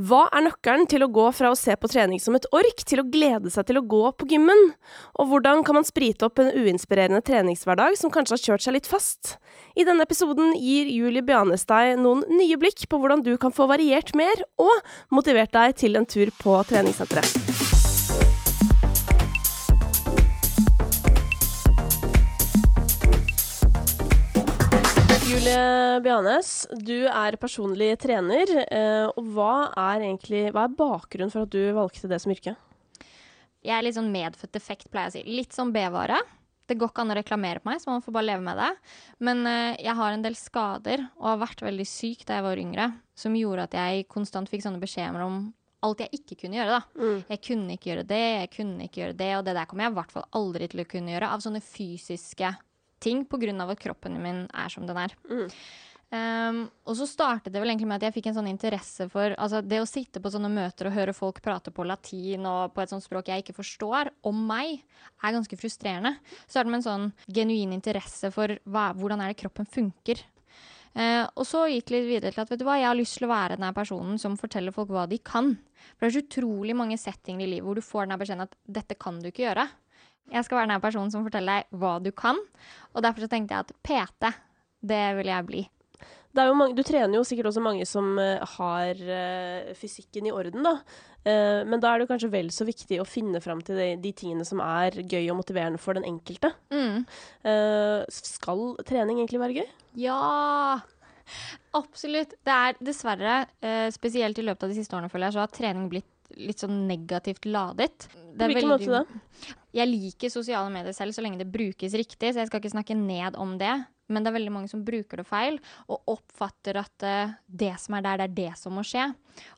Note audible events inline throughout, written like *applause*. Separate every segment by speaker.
Speaker 1: Hva er nøkkelen til å gå fra å se på trening som et ork, til å glede seg til å gå på gymmen? Og hvordan kan man sprite opp en uinspirerende treningshverdag som kanskje har kjørt seg litt fast? I denne episoden gir Julie Bjanes deg noen nye blikk på hvordan du kan få variert mer, og motivert deg til en tur på treningssenteret. Julie Bianes, du er personlig trener. eh, Og hva er egentlig hva er bakgrunnen for at du valgte det som yrke?
Speaker 2: Jeg er litt sånn medfødt defekt, pleier jeg å si. Litt sånn B-vare. Det går ikke an å reklamere på meg, så man får bare leve med det. Men eh, jeg har en del skader, og har vært veldig syk da jeg var yngre, som gjorde at jeg konstant fikk sånne beskjeder om alt jeg ikke kunne gjøre. da. Jeg kunne ikke gjøre det, jeg kunne ikke gjøre det, og det der kommer jeg i hvert fall aldri til å kunne gjøre av sånne fysiske ting av at kroppen min er som den er. Um, og så startet det vel egentlig med at jeg fikk en sånn interesse for altså det å sitte på sånne møter og høre folk prate på latin og på et sånt språk jeg ikke forstår, om meg, er ganske frustrerende. Så er det med en sånn genuin interesse for hva, hvordan er det kroppen funker. Uh, og så gikk det litt videre til at vet du hva, jeg har lyst til å være den personen som forteller folk hva de kan. For det er så utrolig mange settinger i livet hvor du får den beskjeden at dette kan du ikke gjøre. Jeg skal være den personen som forteller deg hva du kan. Og derfor så tenkte jeg at PT, det vil jeg bli.
Speaker 1: Mange, du trener jo sikkert også mange som eh, har uh, fysikken i orden, da. Uh, men da er det kanskje vel så viktig å finne fram til de, de tingene som er gøy og motiverende for den enkelte.
Speaker 2: Mm.
Speaker 1: Uh, skal trening egentlig være gøy?
Speaker 2: Ja! Absolutt. Det er dessverre, spesielt i løpet av de siste årene, føler jeg, så har trening blitt litt sånn negativt ladet. Det
Speaker 1: På hvilken måte da?
Speaker 2: Jeg liker sosiale medier selv så lenge det brukes riktig, så jeg skal ikke snakke ned om det. Men det er veldig mange som bruker det feil, og oppfatter at eh, det som er der, det er det som må skje.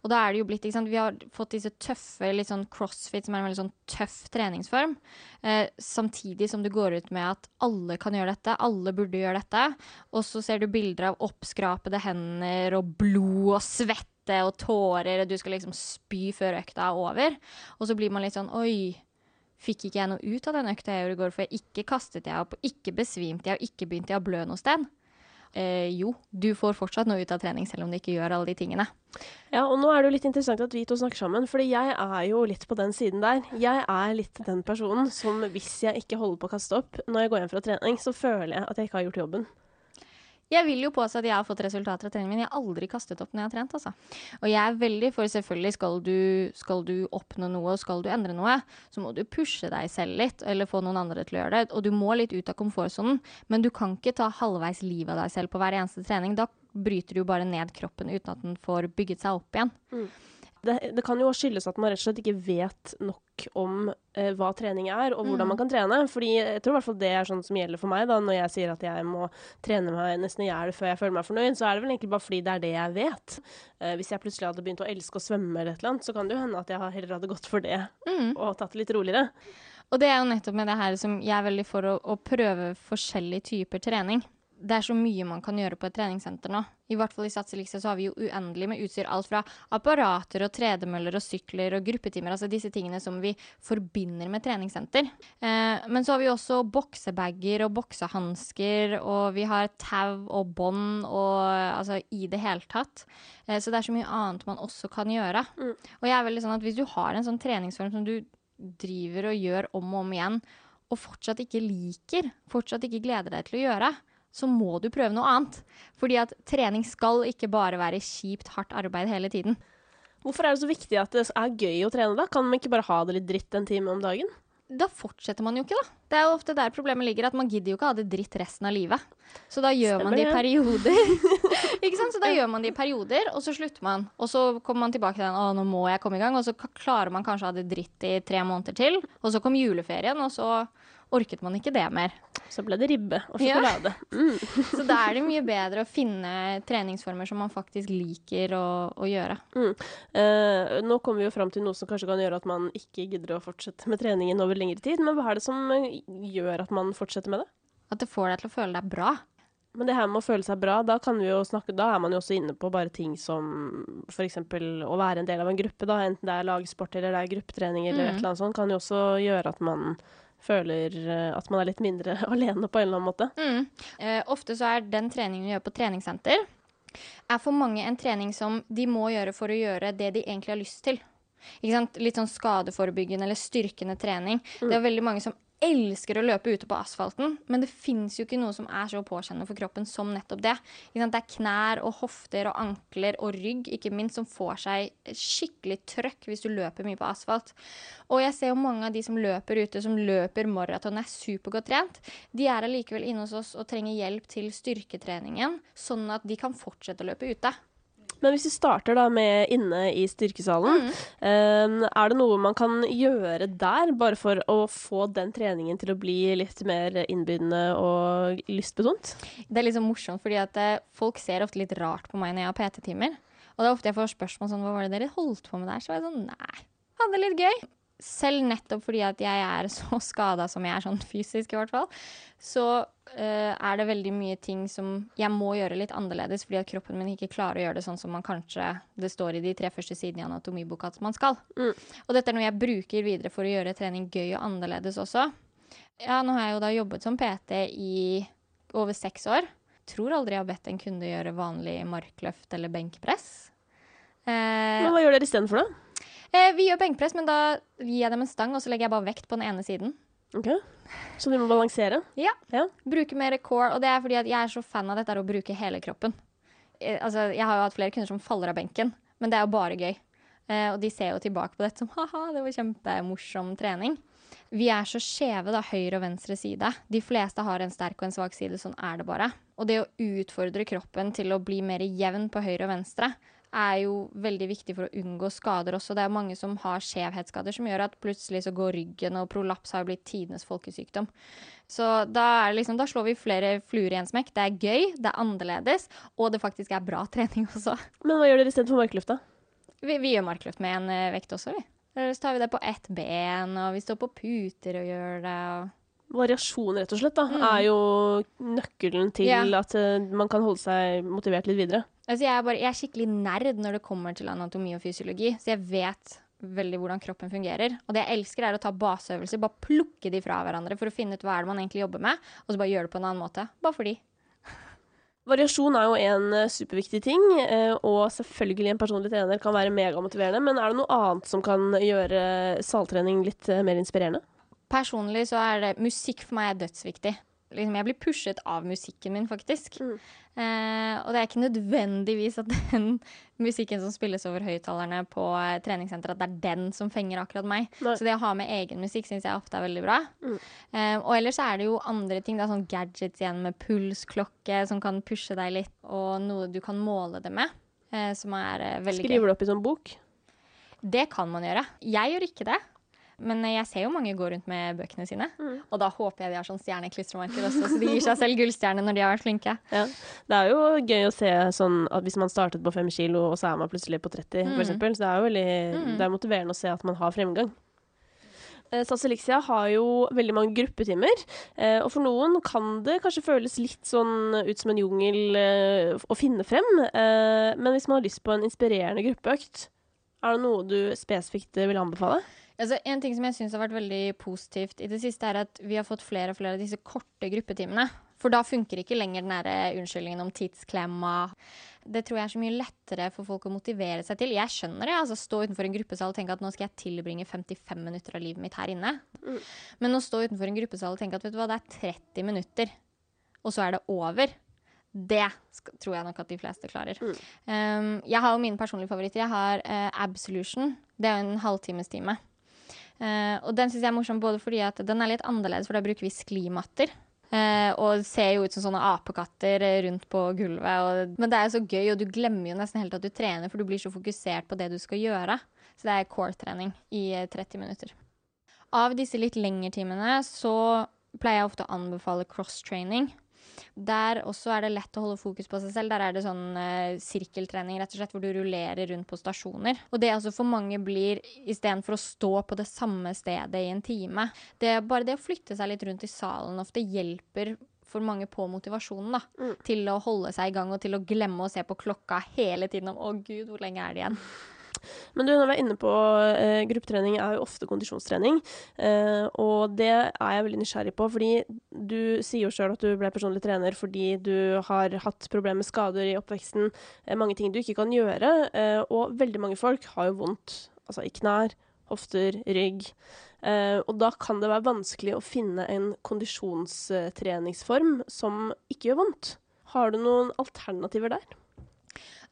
Speaker 2: Og da er det jo blitt, ikke sant, Vi har fått disse tøffe litt sånn crossfit, som er en veldig sånn tøff treningsform. Eh, samtidig som du går ut med at alle kan gjøre dette, alle burde gjøre dette. Og så ser du bilder av oppskrapede hender og blod og svette og tårer, og du skal liksom spy før økta er over. Og så blir man litt sånn Oi, fikk ikke jeg noe ut av den økta jeg gjorde i går, for jeg ikke kastet jeg opp, og ikke besvimte jeg, og ikke begynte jeg å blø noe sted? Eh, jo, du får fortsatt noe ut av trening, selv om du ikke gjør alle de tingene.
Speaker 1: Ja, og nå er det jo litt interessant at vi to snakker sammen, fordi jeg er jo litt på den siden der. Jeg er litt den personen som hvis jeg ikke holder på å kaste opp når jeg går hjem fra trening, så føler jeg at jeg ikke har gjort jobben.
Speaker 2: Jeg vil jo påstå at jeg har fått resultater av treningen min. Jeg har aldri kastet opp når jeg har trent. altså. Og jeg er veldig for selvfølgelig skal du, skal du oppnå noe og skal du endre noe, så må du pushe deg selv litt, eller få noen andre til å gjøre det. Og du må litt ut av komfortsonen, men du kan ikke ta halvveis livet av deg selv på hver eneste trening. Da bryter du bare ned kroppen uten at den får bygget seg opp igjen.
Speaker 1: Det, det kan jo skyldes at man rett og slett ikke vet nok om eh, hva trening er, og hvordan man kan trene. Fordi jeg tror i hvert fall det er sånn som gjelder for meg, da, når jeg sier at jeg må trene meg nesten i hjel før jeg føler meg fornøyd, så er det vel egentlig bare fordi det er det jeg vet. Eh, hvis jeg plutselig hadde begynt å elske å svømme eller et eller annet, så kan det jo hende at jeg heller hadde gått for det og tatt det litt roligere.
Speaker 2: Og det er jo nettopp med det her som jeg er veldig for å, å prøve forskjellige typer trening. Det er så mye man kan gjøre på et treningssenter nå. I hvert fall i Sats Elixia så har vi jo uendelig med utstyr. Alt fra apparater og tredemøller og sykler og gruppetimer. Altså disse tingene som vi forbinder med treningssenter. Eh, men så har vi også boksebager og boksehansker, og vi har tau og bånd og altså i det hele tatt. Eh, så det er så mye annet man også kan gjøre. Og jeg er veldig sånn at hvis du har en sånn treningsform som du driver og gjør om og om igjen, og fortsatt ikke liker, fortsatt ikke gleder deg til å gjøre, så må du prøve noe annet. Fordi at trening skal ikke bare være kjipt, hardt arbeid hele tiden.
Speaker 1: Hvorfor er det så viktig at det er gøy å trene, da? Kan man ikke bare ha det litt dritt en time om dagen?
Speaker 2: Da fortsetter man jo ikke, da. Det er jo ofte der problemet ligger, at man gidder jo ikke ha det dritt resten av livet. Så da gjør man det i perioder. *laughs* ikke sant? Så da gjør man det i perioder, og så slutter man. Og så kommer man tilbake til den, å, nå må jeg komme i gang, og så klarer man kanskje å ha det dritt i tre måneder til. Og så kom juleferien, og så orket man ikke det mer.
Speaker 1: Så ble det ribbe og
Speaker 2: Ja.
Speaker 1: Mm. *laughs*
Speaker 2: Så da er det mye bedre å finne treningsformer som man faktisk liker å, å gjøre.
Speaker 1: Mm. Eh, nå kommer vi jo fram til noe som kanskje kan gjøre at man ikke gidder å fortsette med treningen over lengre tid. Men hva er det som eh, gjør at man fortsetter med det?
Speaker 2: At det får deg til å føle deg bra.
Speaker 1: Men det her med å føle seg bra, da, kan vi jo snakke, da er man jo også inne på bare ting som f.eks. å være en del av en gruppe. da, Enten det er lagsport eller det er gruppetrening eller et eller annet sånt, kan jo også gjøre at man føler eh, at man er litt mindre *laughs* alene på en eller annen måte.
Speaker 2: Mm. Eh, ofte så er den treningen vi gjør på treningssenter, er for mange en trening som de må gjøre for å gjøre det de egentlig har lyst til. Litt sånn skadeforebyggende eller styrkende trening. Det er veldig mange som elsker å løpe ute på asfalten, men det fins jo ikke noe som er så påkjennende for kroppen som nettopp det. Det er knær og hofter og ankler og rygg ikke minst som får seg skikkelig trøkk hvis du løper mye på asfalt. Og jeg ser jo mange av de som løper ute, som løper maraton, er supergodt trent. De er allikevel inne hos oss og trenger hjelp til styrketreningen, sånn at de kan fortsette å løpe ute.
Speaker 1: Men hvis vi starter da med inne i styrkesalen, eh, er det noe man kan gjøre der, bare for å få den treningen til å bli litt mer innbydende og lystbetont?
Speaker 2: Det er sånn morsomt, fordi at eh, folk ser ofte litt rart på meg når jeg har PT-timer. Og det er ofte jeg får spørsmål sånn Hva var det dere holdt på med der? Så var jeg sånn Nei, hadde det litt gøy. Selv nettopp fordi at jeg er *laughs* så skada som jeg er, sånn fysisk i hvert fall, så uh, er det veldig mye ting som jeg må gjøre litt annerledes, fordi at kroppen min ikke klarer å gjøre det sånn som man kanskje det står i de tre første sidene i anatomiboka at man skal.
Speaker 1: Mm.
Speaker 2: Og dette er noe jeg bruker videre for å gjøre trening gøy og annerledes også. Ja, nå har jeg jo da jobbet som PT i over seks år. Tror aldri jeg har bedt en kunde gjøre vanlig markløft eller benkpress. Eh,
Speaker 1: Men hva gjør dere istedenfor, da?
Speaker 2: Eh, vi gjør benkpress, men da gir jeg dem en stang, og så legger jeg bare vekt på den ene siden.
Speaker 1: Ok, Så du må balansere?
Speaker 2: Ja.
Speaker 1: Ja.
Speaker 2: Bruke mer core, og det er fordi at jeg er så fan av dette å bruke hele kroppen. Eh, altså, jeg har jo hatt flere kunder som faller av benken, men det er jo bare gøy. Eh, og de ser jo tilbake på dette som ha-ha, det var kjempemorsom trening. Vi er så skjeve, da, høyre og venstre side. De fleste har en sterk og en svak side, sånn er det bare. Og det å utfordre kroppen til å bli mer jevn på høyre og venstre er jo veldig viktig for å unngå skader også. Det er mange som har skjevhetsskader som gjør at plutselig så går ryggen, og prolaps har blitt tidenes folkesykdom. Så da, liksom, da slår vi flere fluer i en smekk. Det er gøy, det er annerledes, og det faktisk er bra *laughs* trening også.
Speaker 1: Men hva gjør dere istedenfor markløfta?
Speaker 2: Vi, vi gjør markløft med en eh, vekt også, vi. Eller Så tar vi det på ett ben, og vi står på puter og gjør det. og...
Speaker 1: Variasjon, rett og slett, da, er jo nøkkelen til
Speaker 2: yeah.
Speaker 1: at eh, man kan holde seg motivert litt videre.
Speaker 2: Altså, jeg, er bare, jeg er skikkelig nerd når det kommer til anatomi og fysiologi, så jeg vet veldig hvordan kroppen fungerer. Og det jeg elsker, er å ta baseøvelser, bare plukke de fra hverandre for å finne ut hva er det man egentlig jobber med, og så bare gjøre det på en annen måte. Bare fordi.
Speaker 1: Variasjon er jo en eh, superviktig ting, eh, og selvfølgelig en personlig trener kan være megamotiverende, men er det noe annet som kan gjøre saltrening litt mer inspirerende?
Speaker 2: Personlig så er det Musikk for meg er dødsviktig. Liksom, jeg blir pushet av musikken min, faktisk.
Speaker 1: Mm.
Speaker 2: Eh, og det er ikke nødvendigvis at *laughs* den musikken som spilles over høyttalerne på eh, treningssenteret, at det er den som fenger akkurat meg.
Speaker 1: Nei.
Speaker 2: Så det å ha med egen musikk syns jeg ofte er veldig bra.
Speaker 1: Mm.
Speaker 2: Eh, og ellers er det jo andre ting. Det er sånn gadgets igjen med pulsklokke som kan pushe deg litt, og noe du kan måle det med. Eh, som er eh, veldig gøy.
Speaker 1: Skriver du opp i sånn bok?
Speaker 2: Det kan man gjøre. Jeg gjør ikke det. Men jeg ser jo mange gå rundt med bøkene sine.
Speaker 1: Mm.
Speaker 2: Og da håper jeg de har sånn stjerneklistremerker også, så de gir seg selv gullstjerne når de har vært flinke. *laughs*
Speaker 1: Ja. Det er jo gøy å se sånn at hvis man startet på fem kilo, og så er man plutselig på 30,
Speaker 2: Mm.
Speaker 1: f.eks. Så det er jo veldig
Speaker 2: Mm.
Speaker 1: det er motiverende å se at man har fremgang. SAS Elixia har jo veldig mange gruppetimer, eh, og for noen kan det kanskje føles litt sånn ut som en jungel eh, å finne frem. eh, Men hvis man har lyst på en inspirerende gruppeøkt, er det noe du spesifikt vil anbefale?
Speaker 2: Altså, en ting som jeg syns har vært veldig positivt i det siste, er at vi har fått flere og flere av disse korte gruppetimene. For da funker ikke lenger den der unnskyldningen om tidsklemma. Det tror jeg er så mye lettere for folk å motivere seg til. Jeg skjønner det. altså Stå utenfor en gruppesal og tenke at nå skal jeg tilbringe 55 minutter av livet mitt her inne.
Speaker 1: Mm.
Speaker 2: Men å stå utenfor en gruppesal og tenke at vet du hva, det er 30 minutter, og så er det over. Det tror jeg nok at de fleste klarer.
Speaker 1: Mm.
Speaker 2: Um, jeg har jo mine personlige favoritter. Jeg har uh, Absolution. Det er jo en halvtimestime. Uh, og den syns jeg er morsom både fordi at den er litt annerledes, for da bruker vi sklimatter. Uh, og ser jo ut som sånne apekatter eh, rundt på gulvet. Og, men det er jo så gøy, og du glemmer jo nesten helt at du trener, for du blir så fokusert på det du skal gjøre. Så det er core-trening i eh, 30 minutter. Av disse litt lengre timene så pleier jeg ofte å anbefale cross-training. Der også er det lett å holde fokus på seg selv. Der er det sånn eh, sirkeltrening rett og slett, hvor du rullerer rundt på stasjoner. Og det altså for mange blir, istedenfor å stå på det samme stedet i en time det er Bare det å flytte seg litt rundt i salen ofte hjelper for mange på motivasjonen da,
Speaker 1: Mm.
Speaker 2: til å holde seg i gang og til å glemme å se på klokka hele tiden om 'Å, gud, hvor lenge er det igjen?'
Speaker 1: Men du, når vi er inne på eh, gruppetrening, er jo ofte kondisjonstrening. Eh, og det er jeg veldig nysgjerrig på, fordi du sier jo sjøl at du ble personlig trener fordi du har hatt problemer med skader i oppveksten. Eh, mange ting du ikke kan gjøre. Eh, og veldig mange folk har jo vondt altså i knær, hofter, rygg. Eh, og da kan det være vanskelig å finne en kondisjonstreningsform som ikke gjør vondt. Har du noen alternativer der?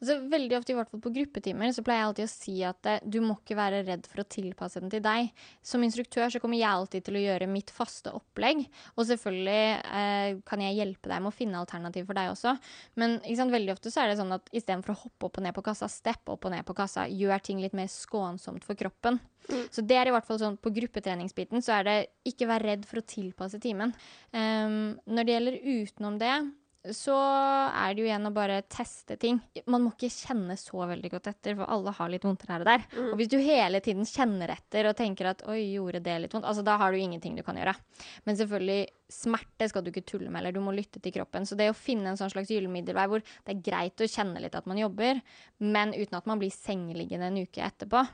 Speaker 2: Altså, veldig ofte, i hvert fall på gruppetimer, så pleier jeg alltid å si at eh, du må ikke være redd for å tilpasse den til deg. Som instruktør så kommer jeg alltid til å gjøre mitt faste opplegg. Og selvfølgelig eh, kan jeg hjelpe deg med å finne alternativ for deg også. Men sant, veldig ofte så er det sånn at istedenfor å hoppe opp og ned på kassa, steppe opp og ned på kassa, gjør ting litt mer skånsomt for kroppen. Mm. Så det er i hvert fall sånn på gruppetreningsbiten så er det ikke vær redd for å tilpasse timen. Um, når det gjelder utenom det, så er det jo igjen å bare teste ting. Man må ikke kjenne så veldig godt etter, for alle har litt vondt her og der. Mm. Og hvis du hele tiden kjenner etter og tenker at 'oi, gjorde det litt vondt', altså da har du ingenting du kan gjøre. Men selvfølgelig, smerte skal du ikke tulle med, eller du må lytte til kroppen. Så det å finne en sånn slags gyllen middelvei hvor det er greit å kjenne litt at man jobber, men uten at man blir sengeliggende en uke etterpå.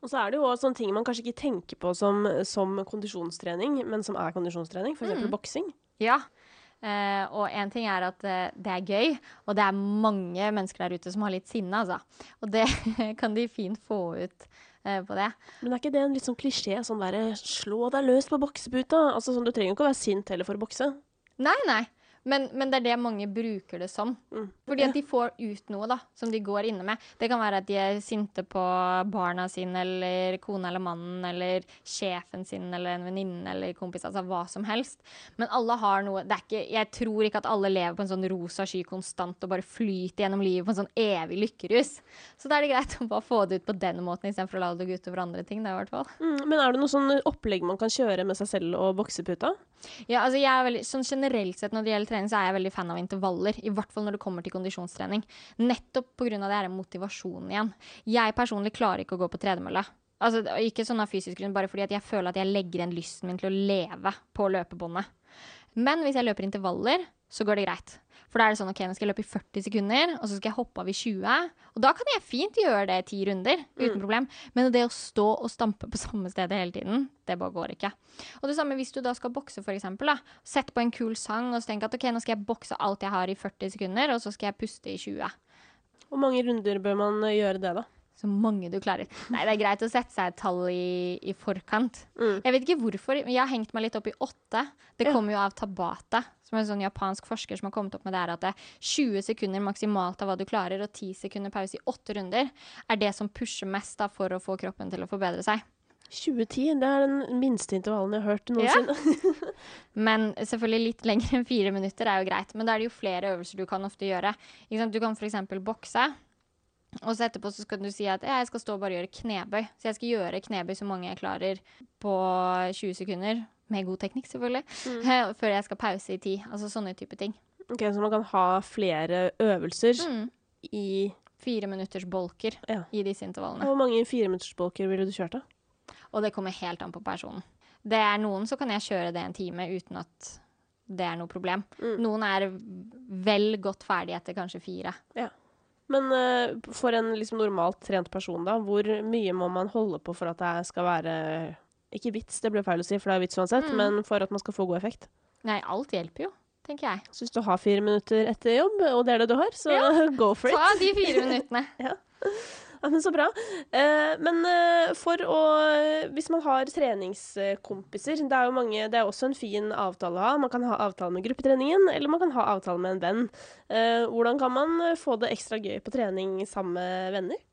Speaker 1: Og så er det jo også sånne ting man kanskje ikke tenker på som, som kondisjonstrening, men som er kondisjonstrening, f.eks. Mm. boksing.
Speaker 2: Ja, Uh, og én ting er at uh, det er gøy, og det er mange mennesker der ute som har litt sinne, altså. Og det *laughs* kan de fint få ut uh, på det.
Speaker 1: Men er ikke det en litt sånn klisjé? Sånn derre slå deg løs på bokseputa? Altså sånn, Du trenger jo ikke å være sint heller for å bokse.
Speaker 2: Nei, nei. Men, men, det er det mange bruker det som. Mm. Fordi at de får ut noe da, som de går inne med. Det kan være at de er sinte på barna sine eller kona eller mannen eller sjefen sin eller en venninne eller kompis. Altså hva som helst. Men alle har noe det ikke, Jeg tror ikke at alle lever på en sånn rosa sky konstant og bare flyter gjennom livet på en sånn evig lykkerus. Så da er det greit å bare få det ut på den måten istedenfor å la det gå utover andre ting. Det, i hvert fall.
Speaker 1: Mm, men er det noe sånn opplegg man kan kjøre med seg selv og bokseputa?
Speaker 2: Ja, altså jeg er veldig, sånn generelt sett når det gjelder trening, så er jeg veldig fan av intervaller. I hvert fall når det kommer til kondisjonstrening. Nettopp pga. det er motivasjonen igjen. Jeg personlig klarer ikke å gå på tredemølle. Altså, ikke sånn av fysisk grunn, bare fordi jeg føler at jeg legger igjen lysten min til å leve på løpebåndet. Men hvis jeg løper intervaller, så går det greit. For da er det sånn OK, nå skal jeg løpe i 40 sekunder, og så skal jeg hoppe av i 20. Og da kan jeg fint gjøre det i ti runder uten mm. problem. Men det å stå og stampe på samme stedet hele tiden, det bare går ikke. Og det samme hvis du da skal bokse, for eksempel. Da. Sett på en kul sang og så tenk at OK, nå skal jeg bokse alt jeg har i 40 sekunder, og så skal jeg puste i 20.
Speaker 1: Hvor mange runder bør man gjøre det, da?
Speaker 2: Så mange du klarer. Nei, det er greit å sette seg et tall i, i forkant. Mm. Jeg vet ikke hvorfor, men jeg har hengt meg litt opp i åtte. Det kommer jo av Tabata, som er en sånn japansk forsker som har kommet opp med det her at det er 20 sekunder maksimalt av hva du klarer, og 10 sekunder pause i åtte runder, er det som pusher mest da, for å få kroppen til å forbedre seg.
Speaker 1: 2010, det er den minste intervallen jeg har hørt noensinne.
Speaker 2: Ja. *laughs* men selvfølgelig litt lenger enn fire minutter er jo greit. Men da er det jo flere øvelser du kan ofte gjøre. Du kan f.eks. bokse. Og så etterpå så skal du si at jeg skal stå og bare gjøre knebøy. Så jeg skal gjøre knebøy så mange jeg klarer på 20 sekunder. Med god teknikk, selvfølgelig. Mm. *laughs* Før jeg skal pause i tid. Altså sånne type ting.
Speaker 1: Ok, Så man kan ha flere øvelser mm. i
Speaker 2: Fire minutters bolker ja. i disse intervallene.
Speaker 1: Hvor mange fireminuttersbolker ville du kjørt, da?
Speaker 2: Og det kommer helt an på personen. Det er Noen så kan jeg kjøre det en time uten at det er noe problem. Mm. Noen er vel godt ferdig etter kanskje fire.
Speaker 1: Ja. Men uh, for en liksom normalt trent person, da, hvor mye må man holde på for at det skal være Ikke vits, det ble feil å si, for det er vits uansett, mm. men for at man skal få god effekt?
Speaker 2: Nei, alt hjelper jo, tenker jeg.
Speaker 1: Så hvis du har fire minutter etter jobb, og det er det du har, så ja. *laughs* go for it.
Speaker 2: Ta de fire minuttene. *laughs*
Speaker 1: ja. Men Så bra. Eh, men eh, for å Hvis man har treningskompiser Det er jo mange, det er også en fin avtale å ha. Man kan ha avtale med gruppetreningen, eller man kan ha avtale med en venn. Eh, hvordan kan man få det ekstra gøy på trening sammen med venner?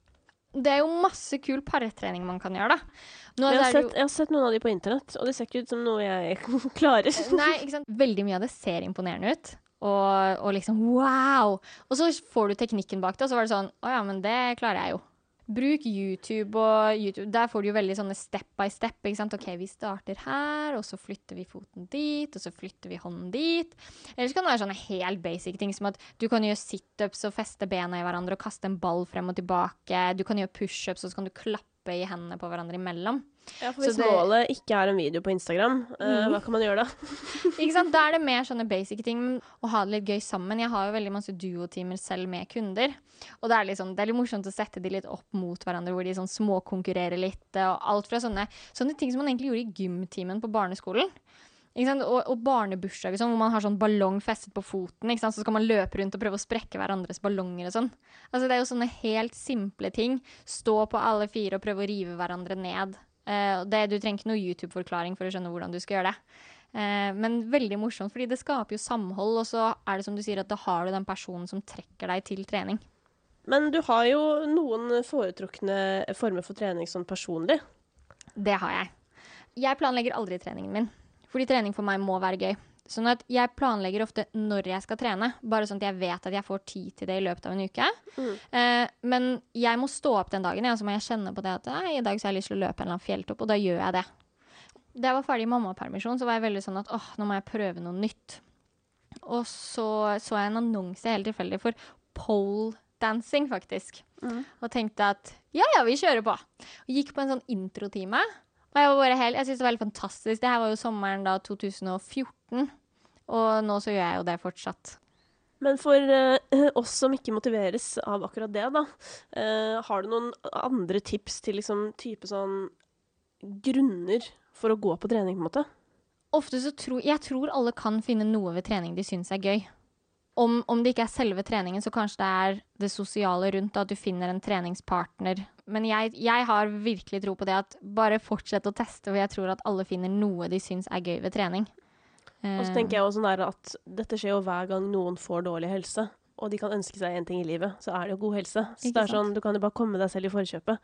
Speaker 2: Det er jo masse kul partrening man kan gjøre, da.
Speaker 1: Jeg har, sett, jeg, har sett, noen av de på internett, og det ser ikke ut som noe jeg *laughs* klarer.
Speaker 2: Nei, ikke sant? Veldig mye av det ser imponerende ut. Og, og liksom wow! Og så får du teknikken bak det, og så var det sånn Å ja, men det klarer jeg jo. Bruk YouTube og YouTube. Der får du jo veldig sånne step by step. ikke sant? OK, vi starter her, og så flytter vi foten dit, og så flytter vi hånden dit. Eller så kan det være sånne helt basic ting som at du kan gjøre situps og feste bena i hverandre og kaste en ball frem og tilbake. Du kan gjøre pushups, og så kan du klappe i hendene på hverandre imellom.
Speaker 1: Ja, for
Speaker 2: Så
Speaker 1: hvis
Speaker 2: det-
Speaker 1: målet ikke er en video på Instagram,
Speaker 2: Mhm.
Speaker 1: hva kan man gjøre da? *laughs*
Speaker 2: Ikke sant? Da er det mer sånne basic ting. Å ha det litt gøy sammen. Jeg har jo veldig masse duotimer selv med kunder. Og det er, litt sånn- det er litt morsomt å sette de litt opp mot hverandre, hvor de sånn småkonkurrerer litt. Og alt fra sånne, sånne ting som man egentlig gjorde i gymtimen på barneskolen. Og, og barnebursdager sånn, hvor man har sånn ballong festet på foten. Så skal man løpe rundt og prøve å sprekke hverandres ballonger og sånn. Altså, det er jo sånne helt simple ting. Stå på alle fire og prøve å rive hverandre ned. Eh, det, du trenger ikke noe YouTube-forklaring for å skjønne hvordan du skal gjøre det. Eh, men veldig morsomt, fordi det skaper jo samhold, og så er det som du sier, at da har du den personen som trekker deg til trening.
Speaker 1: Men du har jo noen foretrukne former for trening sånn personlig.
Speaker 2: Det har jeg. Jeg planlegger aldri treningen min, fordi trening for meg må være gøy. Sånn at jeg planlegger ofte når jeg skal trene, bare sånn at jeg vet at jeg får tid til det i løpet av en uke.
Speaker 1: Mm.
Speaker 2: Eh, men jeg må stå opp den dagen, ja, så må jeg kjenne på det at nei, i dag så har jeg lyst til å løpe en eller annen fjelltopp, og da gjør jeg det. Da jeg var ferdig i mammapermisjon, så var jeg veldig sånn at åh, nå må jeg prøve noe nytt. Og så så jeg en annonse helt tilfeldig for pole dancing, faktisk.
Speaker 1: Mm.
Speaker 2: Og tenkte at ja, ja, vi kjører på. Og gikk på en sånn introtime. Og jeg var bare helt, jeg syns det var helt fantastisk. Det her var jo sommeren da 2014. Og nå så gjør jeg jo det fortsatt.
Speaker 1: Men for uh, oss som ikke motiveres av akkurat det, da, uh, har du noen andre tips til liksom type sånn grunner for å gå på trening, på en måte?
Speaker 2: Ofte så tror jeg tror alle kan finne noe ved trening de syns er gøy. Om, om det ikke er selve treningen, så kanskje det er det sosiale rundt, at du finner en treningspartner. Men jeg, jeg har virkelig tro på det at bare fortsett å teste, for jeg tror at alle finner noe de syns er gøy ved trening.
Speaker 1: Og så tenker jeg også sånn at dette skjer jo hver gang noen får dårlig helse, og de kan ønske seg én ting i livet, så er det jo god helse. Så det er sånn, du kan jo bare komme deg selv i forkjøpet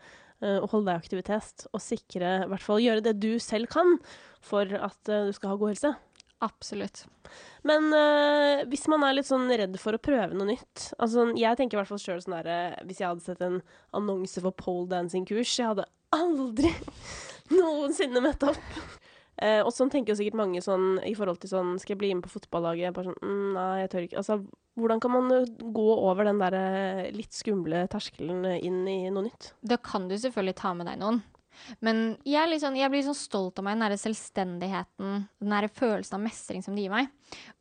Speaker 1: eh, og holde deg i aktivitet, og sikre, i hvert fall gjøre det du selv kan for at eh, du skal ha god helse.
Speaker 2: Absolutt.
Speaker 1: Men eh, hvis man er litt sånn redd for å prøve noe nytt altså, Jeg tenker i hvert fall sjøl sånn derre Hvis jeg hadde sett en annonse for pole dancing-kurs, jeg hadde aldri *laughs* noensinne møtt opp. Eh, og sånn tenker jo sikkert mange sånn i forhold til sånn Skal jeg bli med på fotballaget? Bare sånn mm, Nei, jeg tør ikke. Altså, hvordan kan man eh, gå over den der eh, litt skumle terskelen inn i noe nytt?
Speaker 2: Da kan du selvfølgelig ta med deg noen. Men jeg, liksom, jeg blir sånn stolt av meg, den der selvstendigheten, den der følelsen av mestring som det gir meg.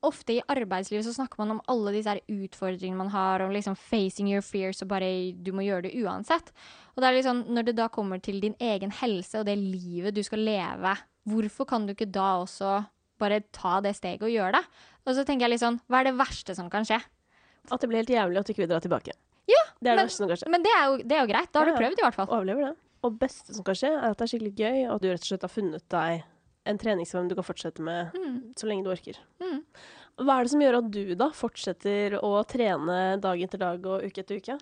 Speaker 2: Ofte i arbeidslivet så snakker man om alle disse utfordringene man har, om liksom facing your fears, og bare du må gjøre det uansett. Og det er liksom, når det da kommer til din egen helse og det livet du skal leve, hvorfor kan du ikke da også bare ta det steget og gjøre det? Og så tenker jeg litt sånn, hva er det verste som kan skje?
Speaker 1: At det blir helt jævlig at du ikke vil dra tilbake.
Speaker 2: Ja,
Speaker 1: Det men, det
Speaker 2: men- det er jo, det er jo greit, da har
Speaker 1: Ja,
Speaker 2: du prøvd i hvert fall.
Speaker 1: Overlever det. Og beste som kan skje, er at det er skikkelig gøy, og at du rett og slett har funnet deg en treningsform du kan fortsette med
Speaker 2: Mm.
Speaker 1: så lenge du orker.
Speaker 2: Mm.
Speaker 1: Hva er det som gjør at du da fortsetter å trene dag etter dag og uke etter uke?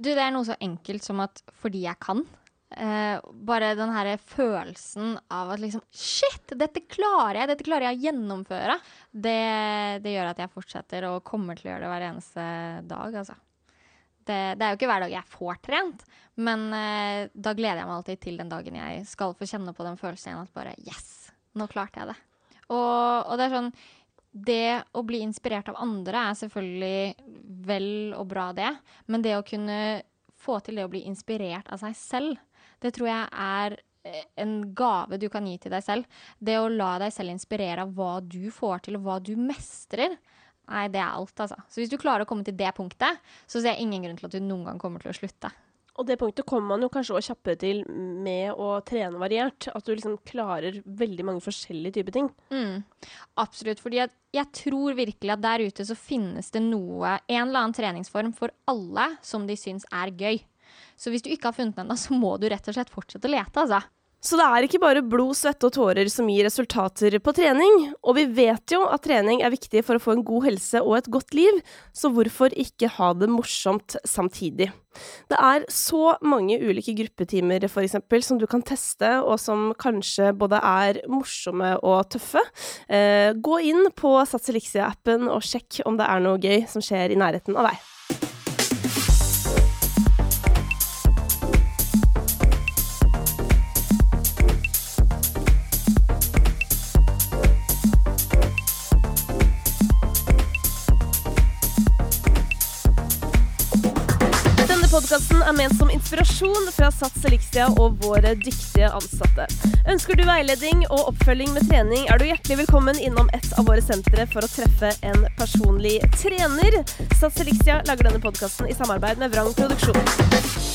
Speaker 2: Du, det er noe så enkelt som at fordi jeg kan. Eh, bare den her følelsen av at liksom Shit, dette klarer jeg! Dette klarer jeg å gjennomføre. Det, det gjør at jeg fortsetter og kommer til å gjøre det hver eneste dag, altså. Det, er jo ikke hver dag jeg får trent, men eh, da gleder jeg meg alltid til den dagen jeg skal få kjenne på den følelsen igjen at bare Yes! Nå klarte jeg det. Og, og det er sånn det å bli inspirert av andre er selvfølgelig vel og bra, det. Men det å kunne få til det å bli inspirert av seg selv, det tror jeg er eh, en gave du kan gi til deg selv. Det å la deg selv inspirere av hva du får til, og hva du mestrer. Nei, det er alt, altså. Så hvis du klarer å komme til det punktet, så ser jeg ingen grunn til at du noen gang kommer til å slutte.
Speaker 1: Og det punktet kommer man jo kanskje også kjappere til med å trene variert. At du liksom klarer veldig mange forskjellige typer ting.
Speaker 2: Mm, absolutt. fordi jeg, jeg tror virkelig at der ute så finnes det noe, en eller annen treningsform for alle som de syns er gøy. Så hvis du ikke har funnet den ennå, så må du rett og slett fortsette å lete, altså.
Speaker 1: Så det er ikke bare blod, svette og tårer som gir resultater på trening. Og vi vet jo at trening er viktig for å få en god helse og et godt liv, så hvorfor ikke ha det morsomt samtidig? Det er så mange ulike gruppetimer for eksempel, som du kan teste, og som kanskje både er morsomme og tøffe. Eh, gå inn på Sats Elixia-appen og sjekk om det er noe gøy som skjer i nærheten av deg. Inspirasjon fra Sats Elixia og våre dyktige ansatte. Ønsker du veiledning og oppfølging med trening, er du hjertelig velkommen innom et av våre sentre for å treffe en personlig trener. Sats Elixia lager denne podkasten i samarbeid med Vrang Produksjon.